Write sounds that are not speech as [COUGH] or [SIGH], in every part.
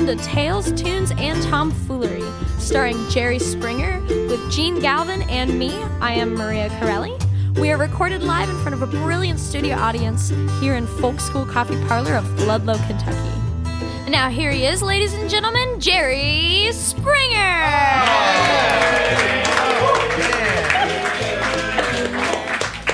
welcome to Tales, Tunes, and Tomfoolery, starring Jerry Springer with Jene Galvin and me. I am Maria Corelli. We are recorded live in front of a brilliant studio audience here in Folk School Coffee Parlor of Ludlow, Kentucky. And now here he is, ladies and gentlemen, Jerry Springer.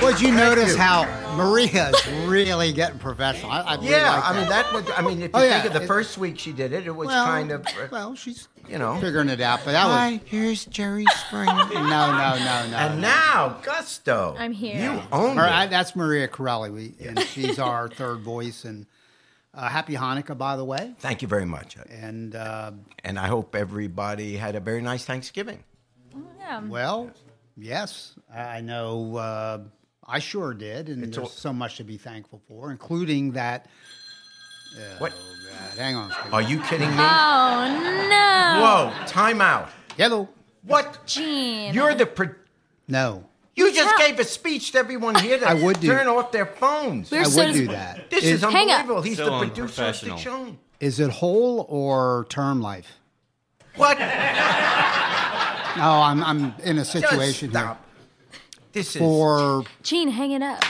Would you notice how Maria's really getting professional? I, I really Yeah, like I mean that was. I mean, if you Oh, yeah, think of the it- first week she did it, it was well, kind of. uh, well, she's you know. figuring it out, but that was here's Jerry Springer. [LAUGHS] no, no, no, no. and now Gusto. I'm here. You own Mar- it. I- that's Maria Corelli, we, and she's our [LAUGHS] third voice. And uh, happy Hanukkah, by the way. Thank you very much, And uh, and I hope everybody had a very nice Thanksgiving. Yeah. well, yes, I know. I sure did, and It's there's all- so much to be thankful for, including that. Oh, what? Oh God, hang on. Are you kidding me? Oh, no. Whoa! Time out. Hello. What? Jene. You're the. Pro- No, you just tell- gave a speech to everyone here that [LAUGHS] I would do. turn off their phones. We're I so would do that. This Is- is unbelievable. He's Still the producer of the show. Is it whole or term life? What? No, I'm I'm in a Just situation here. stop. This is. For Jene, hanging up.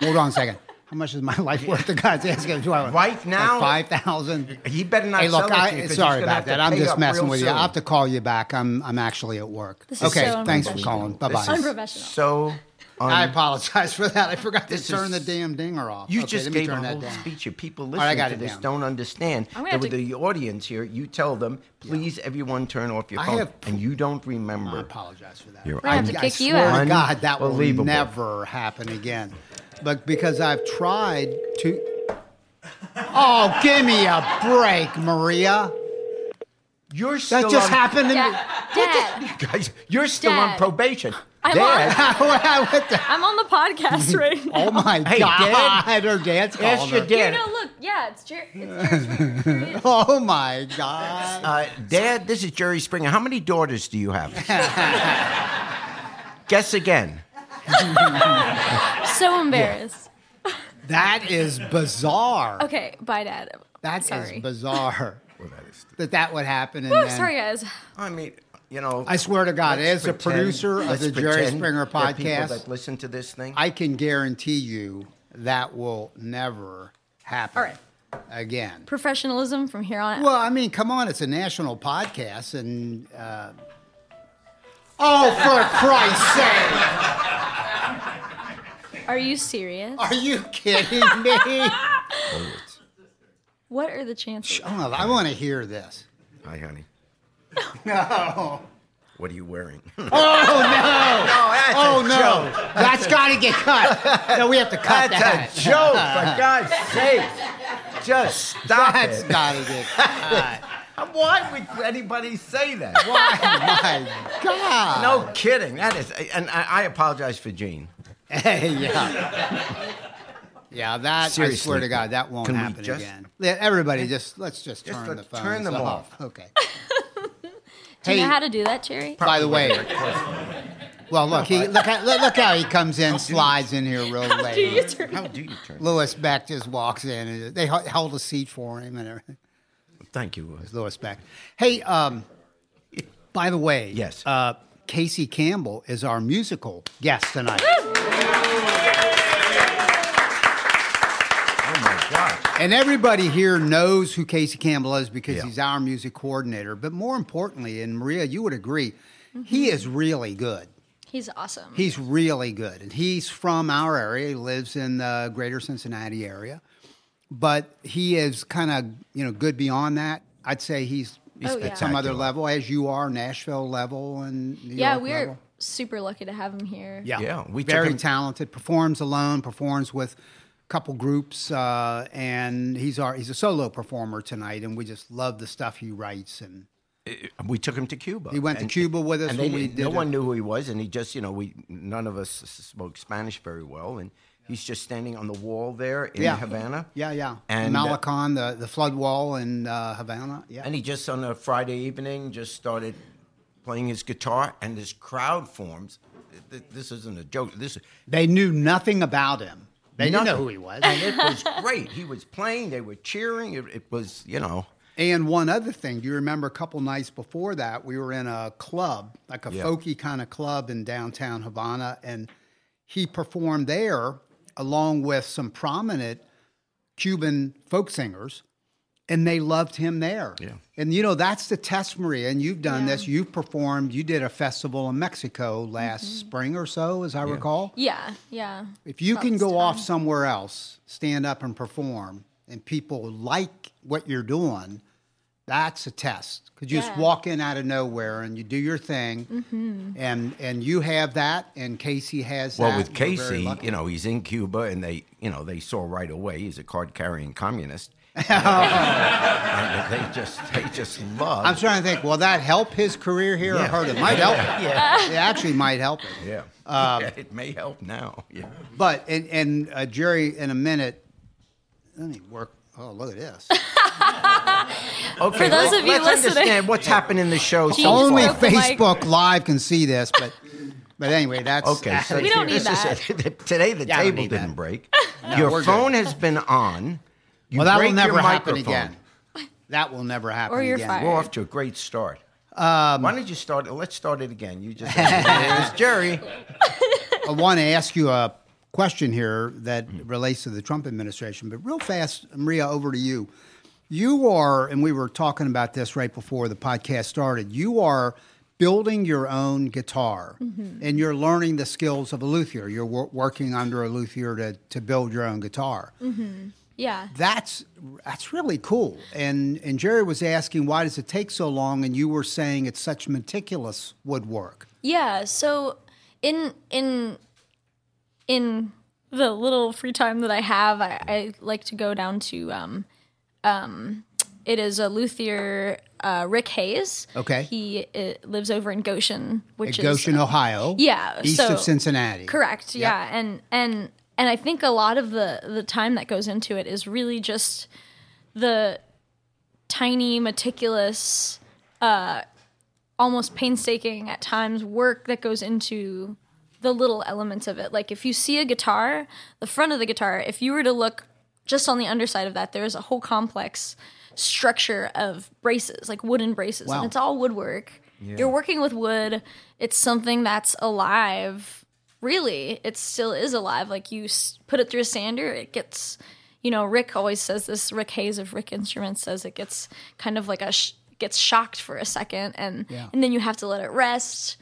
hold on a second. How much is my [LAUGHS] life worth? The God's asking. Do I Right now? five thousand. He better not Hey, look, sell it to you I, 'cause he's sorry about that. I'm just messing real with you. I'll have to call you back. I'm I'm actually at work. This is okay, so thanks for calling. Bye bye. is Unprofessional. So. Un- I apologize for that. I forgot to This turn the damn dinger off. You okay, just let me gave a turn whole that down. speech. If people right, I listening got to this down. don't understand, I'm gonna that with to- the audience here, you tell them, please, everyone, turn off your I phone, have- and you don't remember. I apologize for that. You're- We're have to I kick you swear out. to God, that will never happen again. But because I've tried to. Oh, give me a break, Maria. You're still on That just on, happened to me. Dad, Dad, [LAUGHS] Guys, you're still on probation. I'm Dad, [LAUGHS] What the- I'm on the podcast [LAUGHS] right now. Oh my Hey, God! Dad. Her dad's calling ask your her. Here, dad. no, look. Yeah, it's Jerry. It's Jerry Springer. Here he is. Oh my God! Uh, Dad, this is Jerry Springer. How many daughters do you have? [LAUGHS] Guess again. So embarrassed. That is bizarre. Okay, bye, Dad. That is sorry. bizarre Well, that is. that that would happen. And Woo, then, sorry, guys. I mean, you know. I swear to God, let's as a producer of let's the Jerry Springer there are people podcast, that listen to this thing. I can guarantee you that will never happen All right. again. Professionalism from here on out. Well, I mean, come on, it's a national podcast, and uh, oh, for Christ's sake, Are you serious? are you kidding me? [LAUGHS] What are the chances? I, don't know, I want to hear this. Hi, honey. [LAUGHS] No. What are you wearing? [LAUGHS] Oh no! [LAUGHS] Oh, that's Oh no! That's got to get cut. No, we have to cut That's that. a joke, for God's sake. Just stop That's it. got to get cut. Why would anybody say that? Why? My God. No kidding. That is, and I, I apologize for Jene. yeah. Yeah, that I Seriously, swear to God, that won't can we happen just- again. Everybody, just let's just Just turn let- the phones turn them off. Okay. Do you know how to do that, Jerry? by the way, well, look, he look how, look, look how he comes in, slides in here real how late. Do you turn- How do you turn? Lewis Beck just walks in, and they held a seat for him, and everything. Thank you. Louis. Lewis Beck. Hey, um, by the way, Yes. uh, Casey Campbell is our musical guest tonight. Oh my God. And everybody here knows who Casey Campbell is because Yeah. he's our music coordinator. But more importantly, and Maria, you would agree, he Mm-hmm. is really good. He's awesome. He's really good. And he's from our area. He lives in the greater Cincinnati area. But he is kind of, you know, good beyond that. I'd say he's, he's Oh, at yeah. some other level, as you are, Nashville level and New yeah, York we're level. super lucky to have him here. Yeah, Yeah, we took very him- talented. Performs alone, performs with a couple groups, uh, and he's our he's a solo performer tonight. And we just love the stuff he writes. And We took him to Cuba. He went to Cuba with us and when we didn't- No it. one knew who he was, and he just, you know, we none of us spoke Spanish very well, and he's just standing on the wall there in yeah, Havana. yeah, yeah, And, uh, the the flood wall in uh, Havana. Yeah, And he just on a Friday evening just started playing his guitar, and this crowd forms. This isn't a joke. This is they knew nothing about him. They didn't know who he was. and it was great. He was playing. They were cheering. It, it was, you know, And one other thing, do you remember a couple nights before that, we were in a club, like a Yeah. folky kind of club in downtown Havana, and he performed there along with some prominent Cuban folk singers, and they loved him there. Yeah. And you know, that's the test, Maria, and you've done Yeah. this. You've performed, you did a festival in Mexico last Mm-hmm. spring or so, as I recall. Yeah, yeah. If you About can this go off time. somewhere else, stand up and perform, and people like what you're doing, that's a test. Because you just Yeah. Mm-hmm. walk in out of nowhere and you do your thing, and and you have that, and Casey has Well, that. with and we're very Casey, you know, he's in Cuba, and they, you know, they saw right away he's a card-carrying communist. And [LAUGHS] they just, they just love. I'm trying to think. Will that help his career here or hurt it? Might help. Yeah. It actually might help it. Yeah. Um, yeah, it may help now. Yeah. But and and uh, Jerry, in a minute, let me work. Oh, look at this. [LAUGHS] Okay. For those let- of you let's listening- understand what's happened in the show so Only broke the mic. Facebook Live can see this, but but anyway, that's Okay, so We don't need this is it. [LAUGHS] today the Yeah, table didn't that. break. we're Your good. phone has been on. You well, that break will never happen microphone. again. That will never happen Or you're again. fired. We're off to a great start. Um, Why don't you start? Let's start it again. You just [LAUGHS] there's Jerry. [LAUGHS] I want to ask you a question here that relates to the Trump administration, but real fast, Maria, over to you. You are, and we were talking about this right before the podcast started. You are building your own guitar, and you're learning the skills of a luthier. You're wor- working under a luthier to to build your own guitar. Yeah. That's that's really cool. And and Jerry was asking why does it take so long, and you were saying it's such meticulous woodwork. Yeah, so in in in the little free time that I have, I, I like to go down to um um it is a luthier uh, Rick Hayes. Okay. He uh, lives over in Goshen, which At is Goshen, Ohio. yeah, east so- of Cincinnati. Correct. Yeah, and and and I think a lot of the the time that goes into it is really just the tiny, meticulous, uh, almost painstaking at times work that goes into the little elements of it. Like if you see a guitar, the front of the guitar, if you were to look just on the underside of that, there's a whole complex structure of braces, like wooden braces, Wow. and it's all woodwork. You're working with wood. It's something that's alive. Really, it still is alive. Like you s- put it through a sander, it gets. You know, Rick always says this. Rick Hayes of Rick Instruments says it gets kind of like a sh- gets shocked for a second, and Yeah. and then you have to let it rest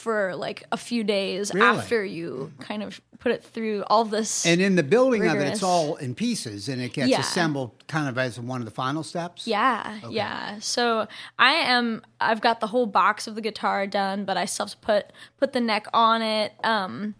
for like a few days Really? after you kind of put it through all this. And in the building of it, it's all in pieces, and it gets Yeah. assembled kind of as one of the final steps. yeah, yeah. So I am. I've got the whole box of the guitar done, but I still have to put put the neck on it. Um,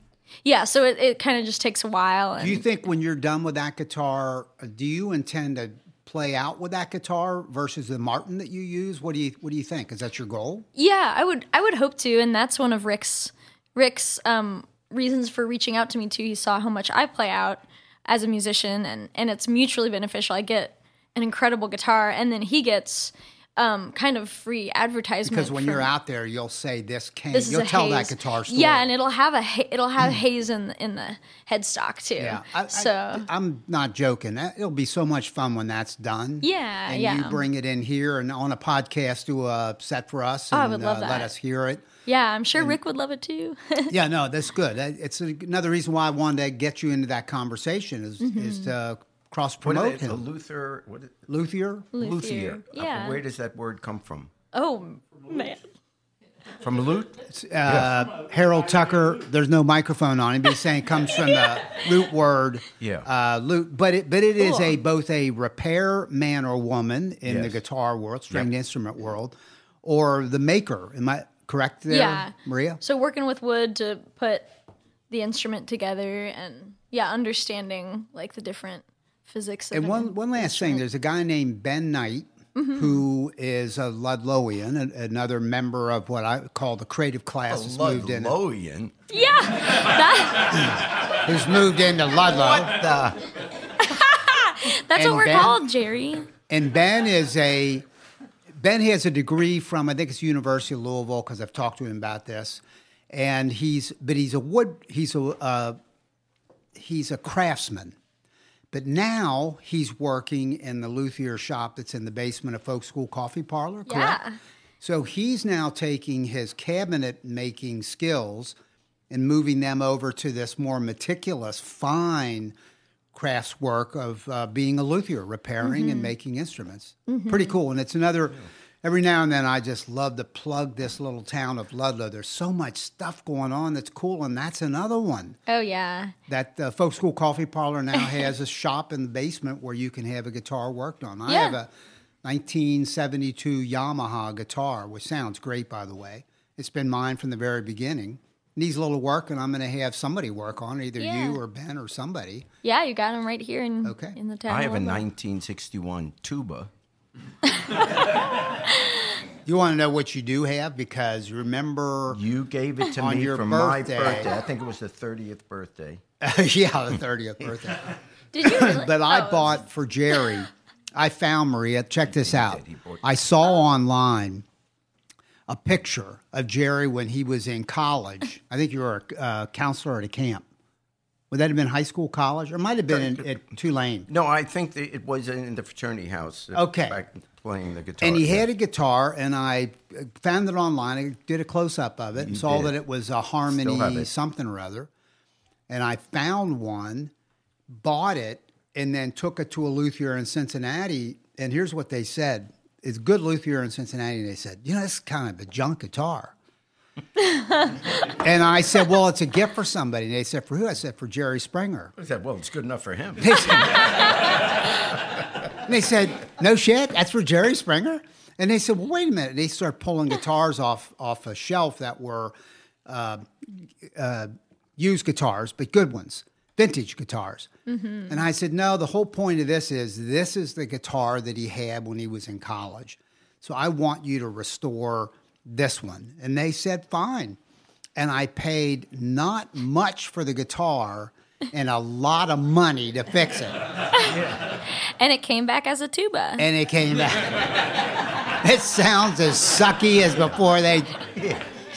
yeah. So it, it kind of just takes a while. And Do you think when you're done with that guitar, uh, do you intend to play out with that guitar versus the Martin that you use? What do you What do you think? Is that your goal? Yeah, I would I would hope to, and that's one of Rick's Rick's um, reasons for reaching out to me too. He saw how much I play out as a musician, and and it's mutually beneficial. I get an incredible guitar, and then he gets um, kind of free advertisement Because when you're out there, you'll say this came. This you'll tell Hayes. that guitar story. Yeah, and it'll have a ha- it'll have Hayes in the, in the headstock too. Yeah, I, so I, am not joking. It'll be so much fun when that's done. Yeah, and yeah. you bring it in here and on a podcast, do a set for us, Oh, and I would love uh, let us hear it. yeah, I'm sure Rick would love it too. [LAUGHS] Yeah, no, that's good. That- It's another reason why I wanted to get you into that conversation is Mm-hmm. is to cross What promote is it? A him. Luther? What is, Luthier. luthier. Uh, Yeah. where does that word come from? oh man. From lute? Uh, Harold Tucker. There's no microphone on him, but he's saying it comes from the root word. Yeah. Uh, lute, but it but it is Cool. a both a repair man or woman in the guitar world, stringed instrument world, or the maker. Am I correct there, Yeah. Maria? So working with wood to put the instrument together and yeah, understanding like the different physics. And one one last thing, there's a guy named Ben Knight Mm-hmm. who is a Ludlowian, a- another member of what I call the creative class, who's moved in, Ludlowian. Yeah, that, [LAUGHS] who's moved into Ludlow. What the? [LAUGHS] that's And what we're Ben- called, Jerry. And Ben is a Ben has a degree from I think it's University of Louisville because I've talked to him about this, and he's but he's a wood he's a uh, he's a craftsman, But now he's working in the luthier shop that's in the basement of Folk School Coffee Parlor. Correct? Yeah. So he's now taking his cabinet making skills and moving them over to this more meticulous, fine crafts work of uh, being a luthier, repairing and making instruments. Pretty cool. And it's another. Every now and then, I just love to plug this little town of Ludlow. There's so much stuff going on that's cool, and that's another one. Oh yeah. That uh, Folk School Coffee Parlor now [LAUGHS] has a shop in the basement where you can have a guitar worked on. I Yeah. have a 1972 Yamaha guitar, which sounds great, by the way. It's been mine from the very beginning. Needs a little work, and I'm going to have somebody work on it, either Yeah. you or Ben or somebody. Yeah, you got him right here in Okay. in the town. I have a 1961 tuba. [LAUGHS] You want to know what you do have? Because remember, You gave it to On me your for birthday. my birthday. I think it was the 30th birthday. [LAUGHS] yeah, the 30th birthday. [LAUGHS] Did you really? But I Oh, bought for Jerry. I found Maria. Check this out. did. He bought- I saw online a picture of Jerry when he was in college. I think you were a uh, counselor at a camp. Would that have been high school, college, or might have been in, at Tulane? No, I think it was in the fraternity house. uh, Okay. Back playing the guitar. And he had a guitar, and I found it online. I did a close up of it and You saw did. that it was a Harmony something or other. And I found one, bought it, and then took it to a luthier in Cincinnati. And here's what they said: "It's good luthier in Cincinnati." And they said, "You know, this is kind of a junk guitar." [LAUGHS] and I said, "Well, it's a gift for somebody." And they said, "For who?" I said, "For Jerry Springer." I said, well, it's good enough for him. They said, and they said, "No shit, that's for Jerry Springer." And they said, "Well, wait a minute." They started pulling guitars off off a shelf that were uh, uh, used guitars, but good ones, vintage guitars. And I said, "No, the whole point of this is this is the guitar that he had when he was in college. So I want you to restore this one." And they said, "Fine." And I paid not much for the guitar and a lot of money to fix it. [LAUGHS] and it came back as a tuba. and it came back. [LAUGHS] it sounds as sucky as before they.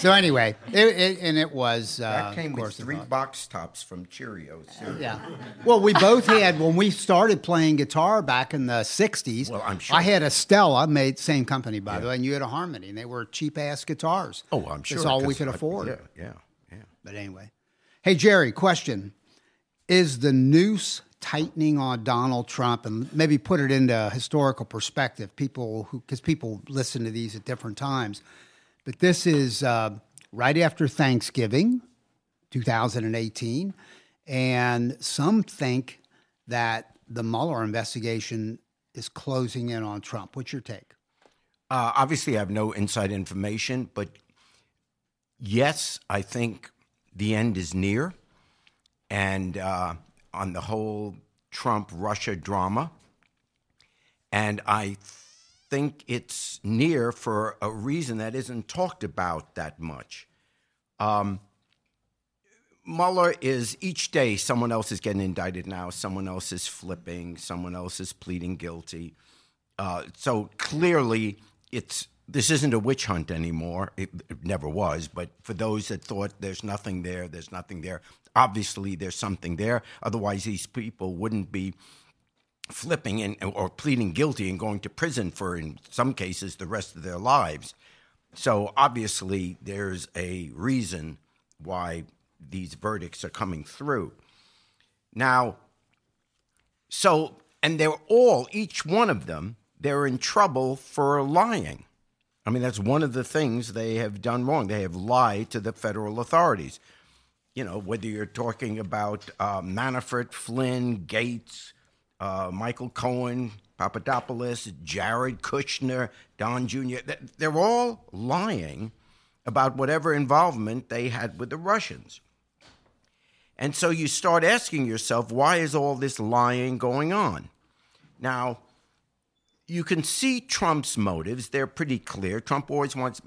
So anyway, it, it, and it was. Uh, That came of with three box tops from Cheerios. Yeah. Well, we both had when we started playing guitar back in the '60s. Well, I'm sure. I had a Stella, made same company by the way, and you had a Harmony, and they were cheap ass guitars. Oh, I'm sure. That's all we could I- afford. Yeah, yeah, yeah. But anyway, hey Jerry, question: Is the noose tightening on Donald Trump, and maybe put it into historical perspective? People who, because people listen to these at different times, but this is uh, right after Thanksgiving, 2018, and some think that the Mueller investigation is closing in on Trump. What's your take? Uh, obviously, I have no inside information, but yes, I think the end is near. And uh, on the whole Trump Russia drama. And I think it's near for a reason that isn't talked about that much. Um, Mueller is each day someone else is getting indicted now, someone else is flipping, someone else is pleading guilty. Uh, so clearly, it's this isn't a witch hunt anymore. It, it never was. But for those that thought there's nothing there, there's nothing there. Obviously, there's something there. Otherwise, these people wouldn't be flipping and, or pleading guilty and going to prison for, in some cases, the rest of their lives. So obviously, there's a reason why these verdicts are coming through. Now, so, and they're all, each one of them, they're in trouble for lying. I mean, that's one of the things they have done wrong. They have lied to the federal authorities. You know, whether you're talking about uh, Manafort, Flynn, Gates, uh, Michael Cohen, Papadopoulos, Jared Kushner, Don Jr., they're all lying about whatever involvement they had with the Russians. And so you start asking yourself, why is all this lying going on? Now, you can see Trump's motives. They're pretty clear. Trump always wants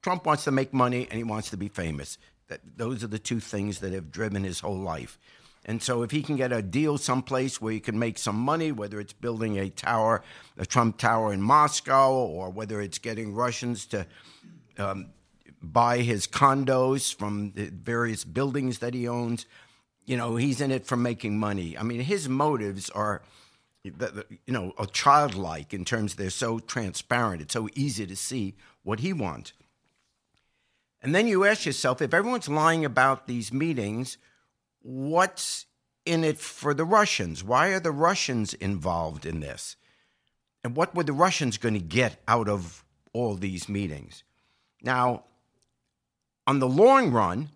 Trump wants to make money and he wants to be famous. That, those are the two things that have driven his whole life. And so if he can get a deal someplace where he can make some money, whether it's building a tower, a Trump tower in Moscow, or whether it's getting Russians to um, buy his condos from the various buildings that he owns, you know, he's in it for making money. I mean, his motives are, you know, a childlike in terms they're so transparent. It's so easy to see what he wants. And then you ask yourself if everyone's lying about these meetings, what's in it for the Russians? Why are the Russians involved in this? And what were the Russians going to get out of all these meetings? Now, on the long run,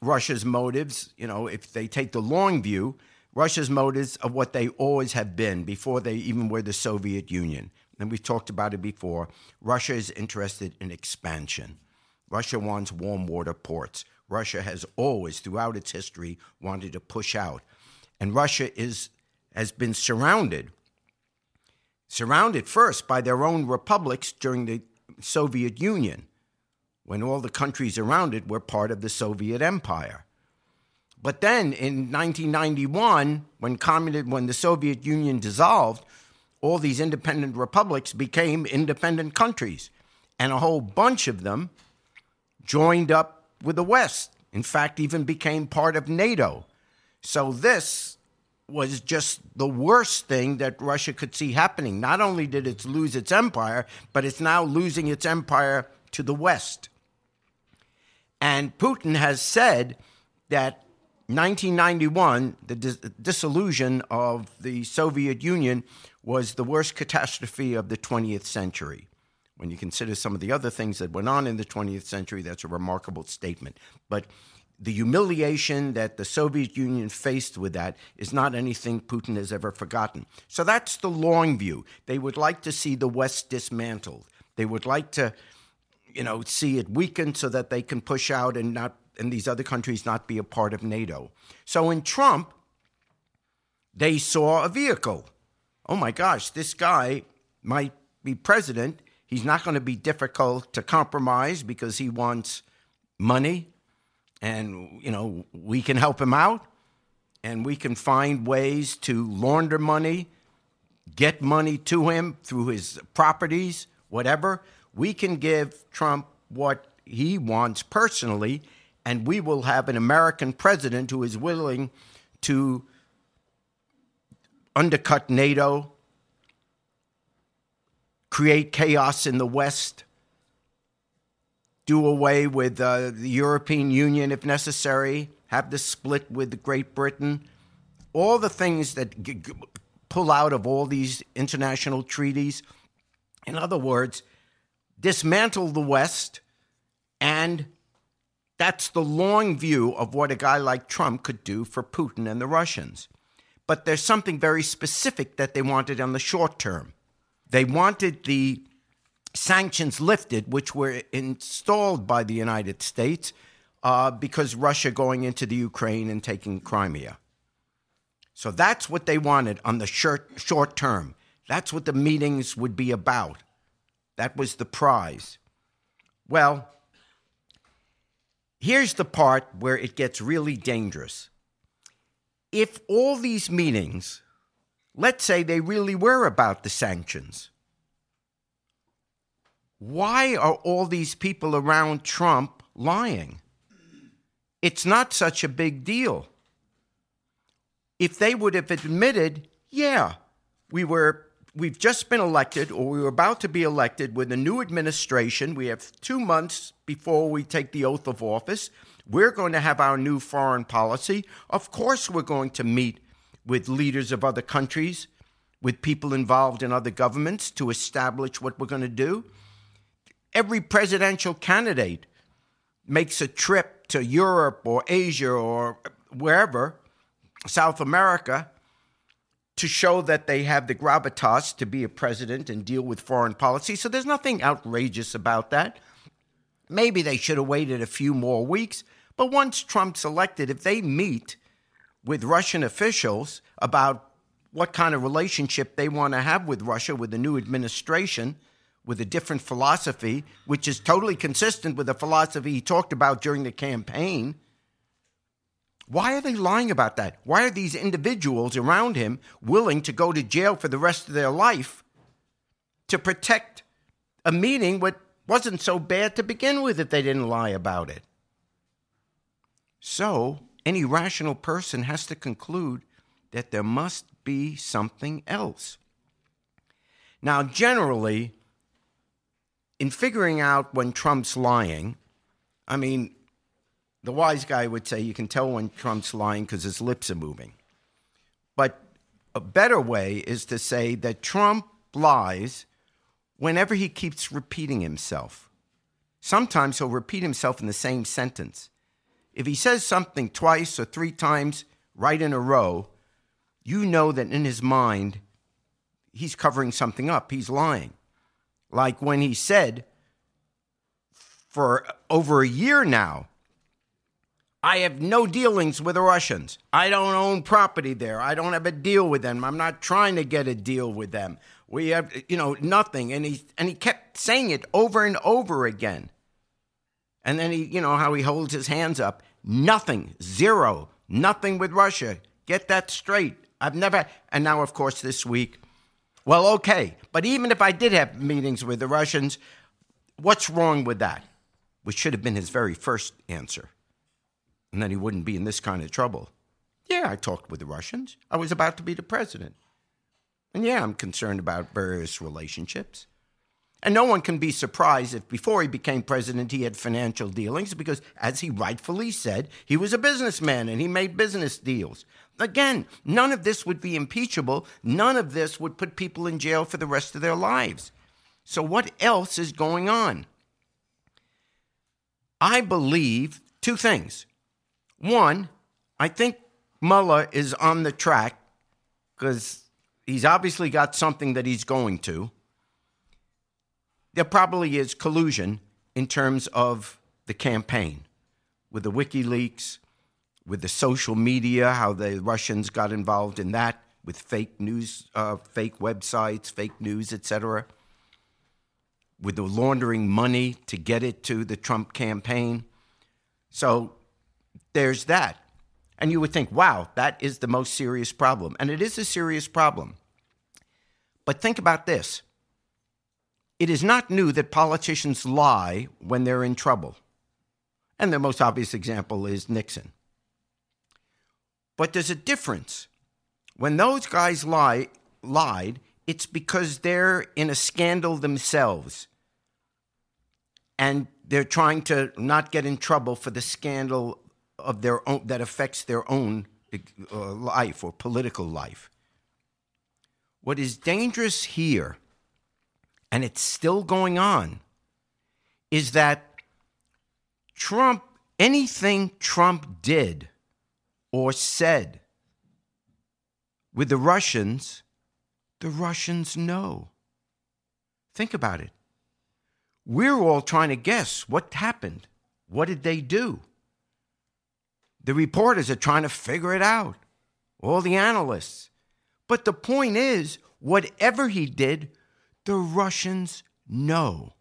Russia's motives, you know, if they take the long view, Russia's motives are what they always have been before they even were the Soviet Union. And we've talked about it before. Russia is interested in expansion. Russia wants warm water ports. Russia has always, throughout its history, wanted to push out. And Russia is, has been surrounded, surrounded first by their own republics during the Soviet Union, when all the countries around it were part of the Soviet Empire. But then in 1991, when, communist, when the Soviet Union dissolved, all these independent republics became independent countries. And a whole bunch of them joined up with the West. In fact, even became part of NATO. So this was just the worst thing that Russia could see happening. Not only did it lose its empire, but it's now losing its empire to the West. And Putin has said that 1991, the dis- dissolution of the Soviet Union, was the worst catastrophe of the 20th century. When you consider some of the other things that went on in the 20th century, that's a remarkable statement. But the humiliation that the Soviet Union faced with that is not anything Putin has ever forgotten. So that's the long view. They would like to see the West dismantled. They would like to, you know, see it weakened so that they can push out and not and these other countries not be a part of NATO. So in Trump, they saw a vehicle. Oh my gosh, this guy might be president He's not going to be difficult to compromise because he wants money and you know we can help him out and we can find ways to launder money, get money to him through his properties, whatever. We can give Trump what he wants personally and we will have an American president who is willing to undercut NATO, create chaos in the West, do away with uh, the European Union if necessary, have the split with Great Britain, all the things that g- g- pull out of all these international treaties. In other words, dismantle the West, and that's the long view of what a guy like Trump could do for Putin and the Russians. But there's something very specific that they wanted on the short term. They wanted the sanctions lifted, which were installed by the United States uh, because Russia going into the Ukraine and taking Crimea. So that's what they wanted on the short, short term. That's what the meetings would be about. That was the prize. Well, here's the part where it gets really dangerous. If all these meetings Let's say they really were about the sanctions. Why are all these people around Trump lying? It's not such a big deal. If they would have admitted, yeah, we were we've just been elected or we were about to be elected with a new administration. We have 2 months before we take the oath of office. We're going to have our new foreign policy. Of course we're going to meet with leaders of other countries, with people involved in other governments to establish what we're going to do. Every presidential candidate makes a trip to Europe or Asia or wherever, South America, to show that they have the gravitas to be a president and deal with foreign policy. So there's nothing outrageous about that. Maybe they should have waited a few more weeks. But once Trump's elected, if they meet with Russian officials about what kind of relationship they want to have with Russia with the new administration with a different philosophy, which is totally consistent with the philosophy he talked about during the campaign. Why are they lying about that? Why are these individuals around him willing to go to jail for the rest of their life to protect a meeting what wasn't so bad to begin with if they didn't lie about it? So any rational person has to conclude that there must be something else. Now, generally, in figuring out when Trump's lying, I mean, the wise guy would say you can tell when Trump's lying because his lips are moving. But a better way is to say that Trump lies whenever he keeps repeating himself. Sometimes he'll repeat himself in the same sentence. If he says something twice or three times right in a row, you know that in his mind, he's covering something up. He's lying. Like when he said, for over a year now, I have no dealings with the Russians. I don't own property there. I don't have a deal with them. I'm not trying to get a deal with them. We have, you know, nothing. And he and he kept saying it over and over again. And then he, you know, how he holds his hands up. Nothing, zero, nothing with Russia. Get that straight. I've never, and now, of course, this week, well, okay, but even if I did have meetings with the Russians, what's wrong with that? Which should have been his very first answer. And then he wouldn't be in this kind of trouble. Yeah, I talked with the Russians. I was about to be the president. And yeah, I'm concerned about various relationships. And no one can be surprised if before he became president he had financial dealings because, as he rightfully said, he was a businessman and he made business deals. Again, none of this would be impeachable. None of this would put people in jail for the rest of their lives. So, what else is going on? I believe two things. One, I think Mueller is on the track because he's obviously got something that he's going to there probably is collusion in terms of the campaign with the WikiLeaks, with the social media, how the Russians got involved in that, with fake news, uh, fake websites, fake news, etc., with the laundering money to get it to the Trump campaign. So there's that. And you would think, wow, that is the most serious problem. And it is a serious problem. But think about this it is not new that politicians lie when they're in trouble. And the most obvious example is Nixon. But there's a difference. When those guys lie, lied, it's because they're in a scandal themselves. And they're trying to not get in trouble for the scandal of their own that affects their own uh, life or political life. What is dangerous here and it's still going on, is that Trump, anything Trump did or said with the Russians, the Russians know. Think about it. We're all trying to guess what happened. What did they do? The reporters are trying to figure it out, all the analysts. But the point is, whatever he did the Russians know.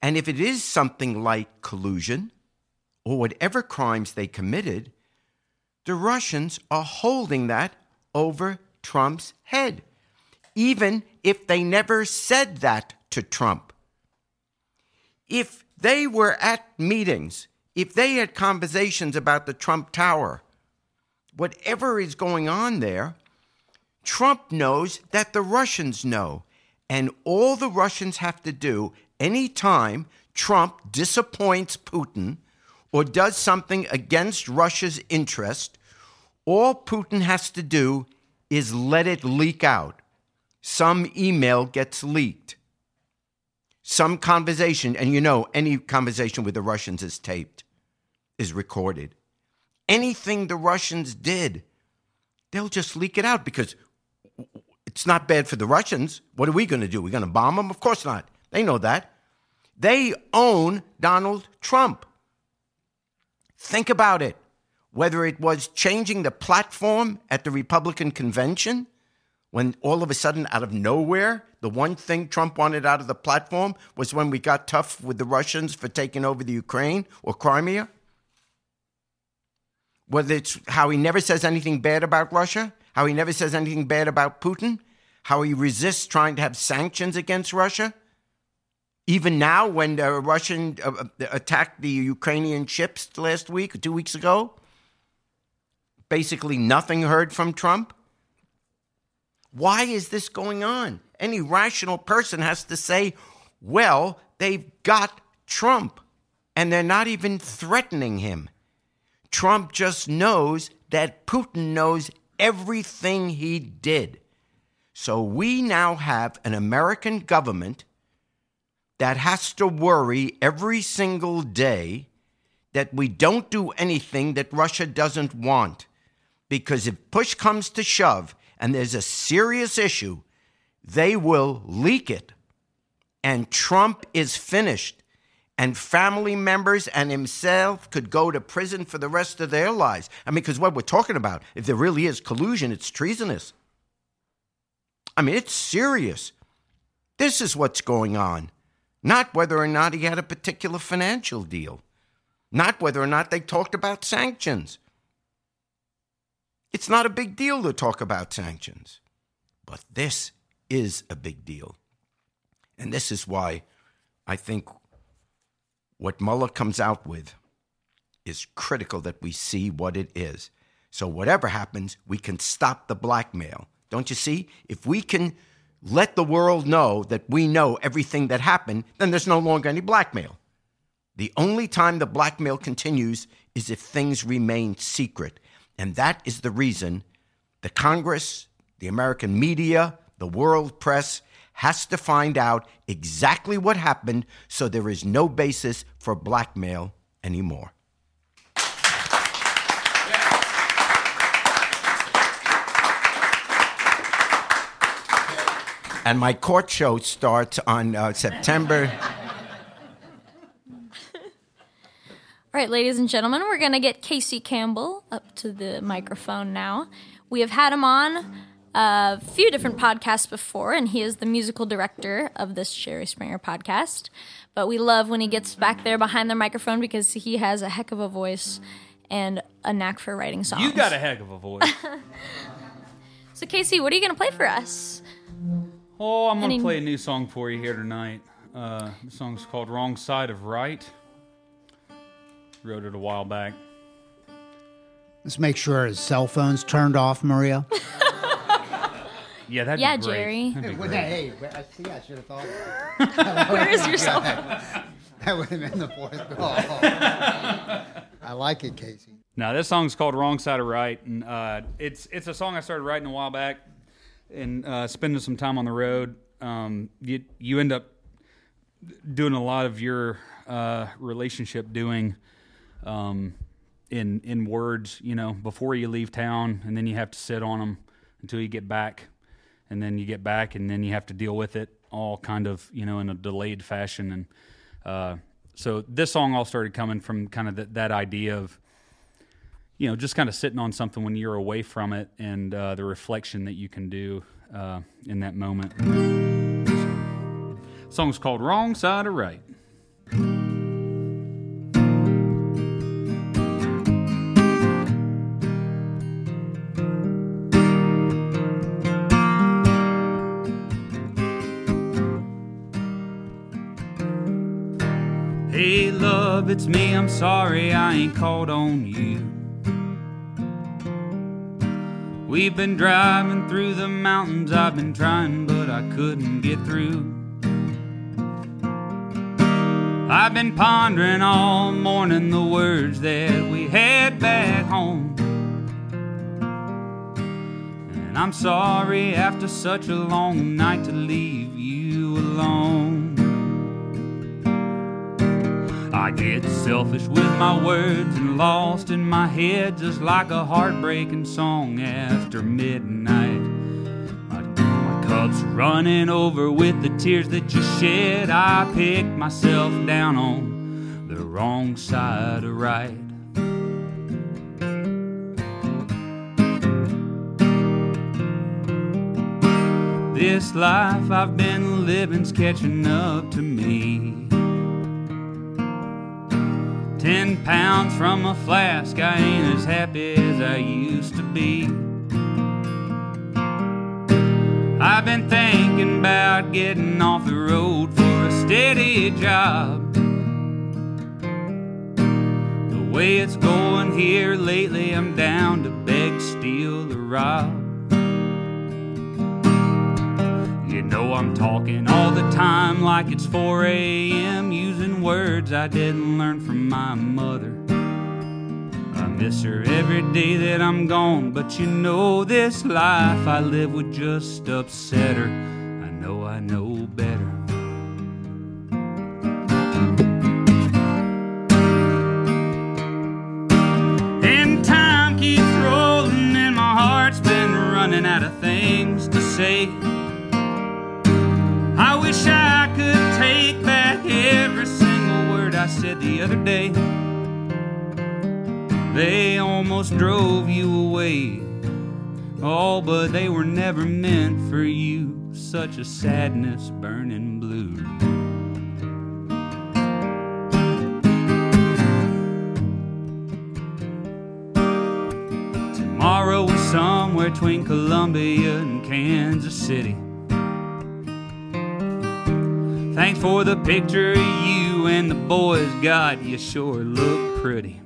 And if it is something like collusion or whatever crimes they committed, the Russians are holding that over Trump's head, even if they never said that to Trump. If they were at meetings, if they had conversations about the Trump Tower, whatever is going on there, Trump knows that the Russians know. And all the Russians have to do anytime Trump disappoints Putin or does something against Russia's interest, all Putin has to do is let it leak out. Some email gets leaked. Some conversation, and you know, any conversation with the Russians is taped, is recorded. Anything the Russians did, they'll just leak it out because it's not bad for the Russians. What are we going to do? We're going to bomb them? Of course not. They know that. They own Donald Trump. Think about it. Whether it was changing the platform at the Republican convention, when all of a sudden, out of nowhere, the one thing Trump wanted out of the platform was when we got tough with the Russians for taking over the Ukraine or Crimea. Whether it's how he never says anything bad about Russia, how he never says anything bad about Putin, how he resists trying to have sanctions against Russia. Even now, when the Russian uh, uh, attacked the Ukrainian ships last week, two weeks ago, basically nothing heard from Trump? Why is this going on? Any rational person has to say, well, they've got Trump and they're not even threatening him. Trump just knows that Putin knows everything he did. So we now have an American government that has to worry every single day that we don't do anything that Russia doesn't want. Because if push comes to shove and there's a serious issue, they will leak it. And Trump is finished. And family members and himself could go to prison for the rest of their lives. I mean, because what we're talking about, if there really is collusion, it's treasonous. I mean, it's serious. This is what's going on. Not whether or not he had a particular financial deal, not whether or not they talked about sanctions. It's not a big deal to talk about sanctions. But this is a big deal. And this is why I think what Mueller comes out with is critical that we see what it is. So, whatever happens, we can stop the blackmail. Don't you see? If we can let the world know that we know everything that happened, then there's no longer any blackmail. The only time the blackmail continues is if things remain secret. And that is the reason the Congress, the American media, the world press has to find out exactly what happened so there is no basis for blackmail anymore. And my court show starts on uh, September. [LAUGHS] All right, ladies and gentlemen, we're going to get Casey Campbell up to the microphone now. We have had him on a few different podcasts before, and he is the musical director of this Jerry Springer podcast. But we love when he gets back there behind the microphone because he has a heck of a voice and a knack for writing songs. You got a heck of a voice. [LAUGHS] So, Casey, what are you going to play for us? Oh, I'm going to play a new song for you here tonight. Uh, the song's called Wrong Side of Right. Wrote it a while back. Let's make sure his cell phone's turned off, Maria. [LAUGHS] Yeah, that'd Yeah, be great. Jerry. That'd be great. hey, I see. I should have thought [LAUGHS] Where is your cell [LAUGHS] that would have been the fourth call. I like it, Casey. Now this song's called "Wrong Side of Right," and uh, it's it's a song I started writing a while back, and uh, spending some time on the road. Um, you you end up doing a lot of your uh, relationship doing um, in in words, you know, before you leave town, and then you have to sit on them until you get back, and then you get back, and then you have to deal with it all kind of you know in a delayed fashion, and uh, so this song all started coming from kind of that that idea of you know, just kind of sitting on something when you're away from it and uh, the reflection that you can do uh, in that moment. song's called Wrong Side of Right. Hey, love, it's me. I'm sorry I ain't called on you. We've been driving through the mountains, I've been trying, but I couldn't get through. I've been pondering all morning the words that we had back home. And I'm sorry after such a long night to leave you alone. I get selfish with my words and lost in my head just like a heartbreaking song after midnight. My, my cup's running over with the tears that you shed. I picked myself down on the wrong side of right. This life I've been living's catching up to me. Ten pounds from a flask, I ain't as happy as I used to be. I've been thinking about getting off the road for a steady job. The way it's going here lately, I'm down to beg steal, or rob. You know I'm talking all the time like it's 4 a.m. using words I didn't learn from my mother. I miss her every day that I'm gone, but you know this life I live would just upset her. I know I know better. And time keeps rolling, and my heart's been running out of things to say. I wish I could take back every single word I said the other day. They almost drove you away. Oh, but they were never meant for you. Such a sadness burning blue. Tomorrow is somewhere between Columbia and Kansas City. Thanks for the picture of you and the boys. God, you sure look pretty.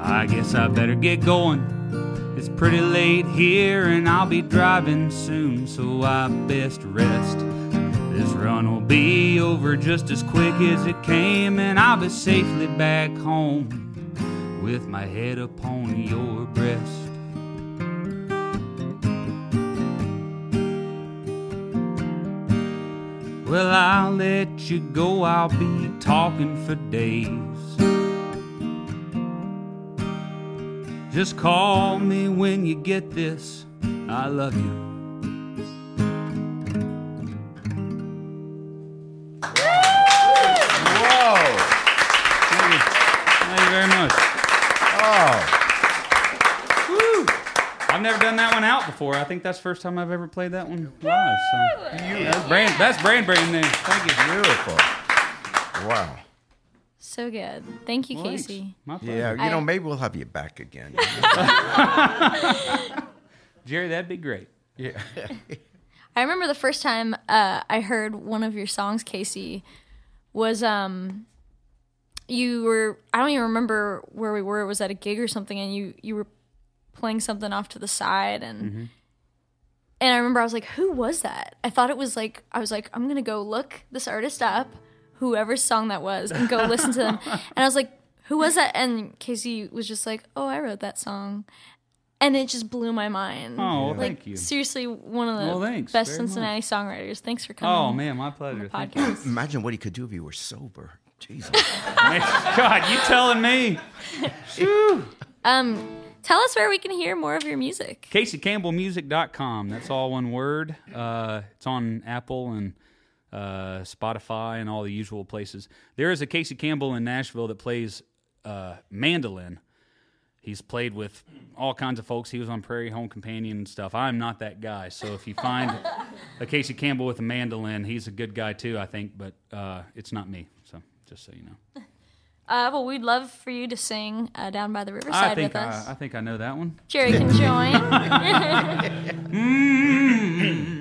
I guess I better get going. It's pretty late here and I'll be driving soon, so I best rest. This run will be over just as quick as it came, and I'll be safely back home with my head upon your breast. Well, I'll let you go, I'll be talking for days. Just call me when you get this. I love you. Out before. I think that's the first time I've ever played that one live. So that's brand that's brand brand new. Thank you. beautiful! Wow. So good. Thank you, Well, thanks. Casey. My pleasure. Yeah, you I- know, maybe we'll have you back again. [LAUGHS] Jerry, that'd be great. yeah. [LAUGHS] I remember the first time uh, I heard one of your songs, Casey, was um, you were I don't even remember where we were. It was at a gig or something, and you you were playing something off to the side, and and I remember I was like, who was that? I thought it was like I was like I'm gonna go look this artist up, whoever's song that was, and go listen to them. [LAUGHS] And I was like, who was that? And Casey was just like, oh, I wrote that song. And it just blew my mind. Oh, well, like, thank you. Seriously, one of the Well, thanks best very Cincinnati songwriters. Thanks for coming. Oh man, my pleasure. Thank you. podcast. Imagine what he could do if he were sober. Jesus. [LAUGHS] God, you telling me? [LAUGHS] Um, tell us where we can hear more of your music. CaseyCampbellMusic.com. That's all one word. Uh, it's on Apple and uh, Spotify and all the usual places. There is a Casey Campbell in Nashville that plays uh, mandolin. He's played with all kinds of folks. He was on Prairie Home Companion and stuff. I'm not that guy. So if you find a Casey Campbell with a mandolin, he's a good guy too, I think, but uh, it's not me. So just so you know. Uh, well, we'd love for you to sing uh, "Down by the I Riverside" think with us. I, I think I know that one. Jerry can [LAUGHS] join. gonna [LAUGHS]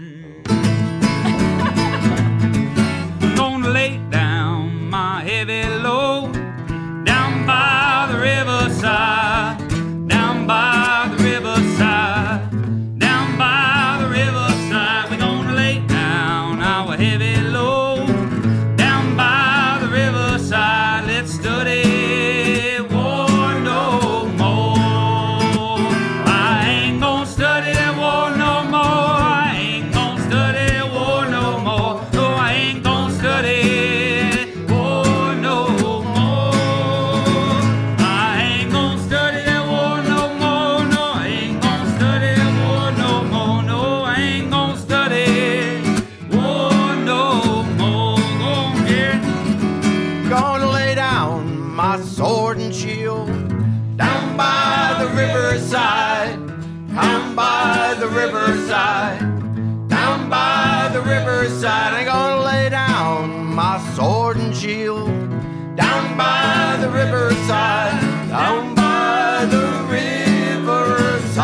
riverside, down by the riverside.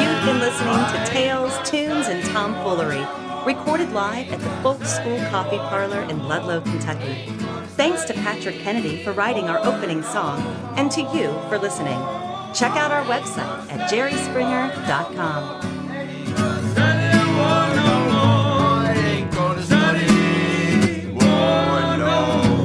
You've been listening to Tales, Tunes, and Tomfoolery, recorded live at the Folk School Coffee Parlor in Ludlow, Kentucky. Thanks to Patrick Kennedy for writing our opening song, and to you for listening. Check out our website at jerryspringer.com. Oh, no.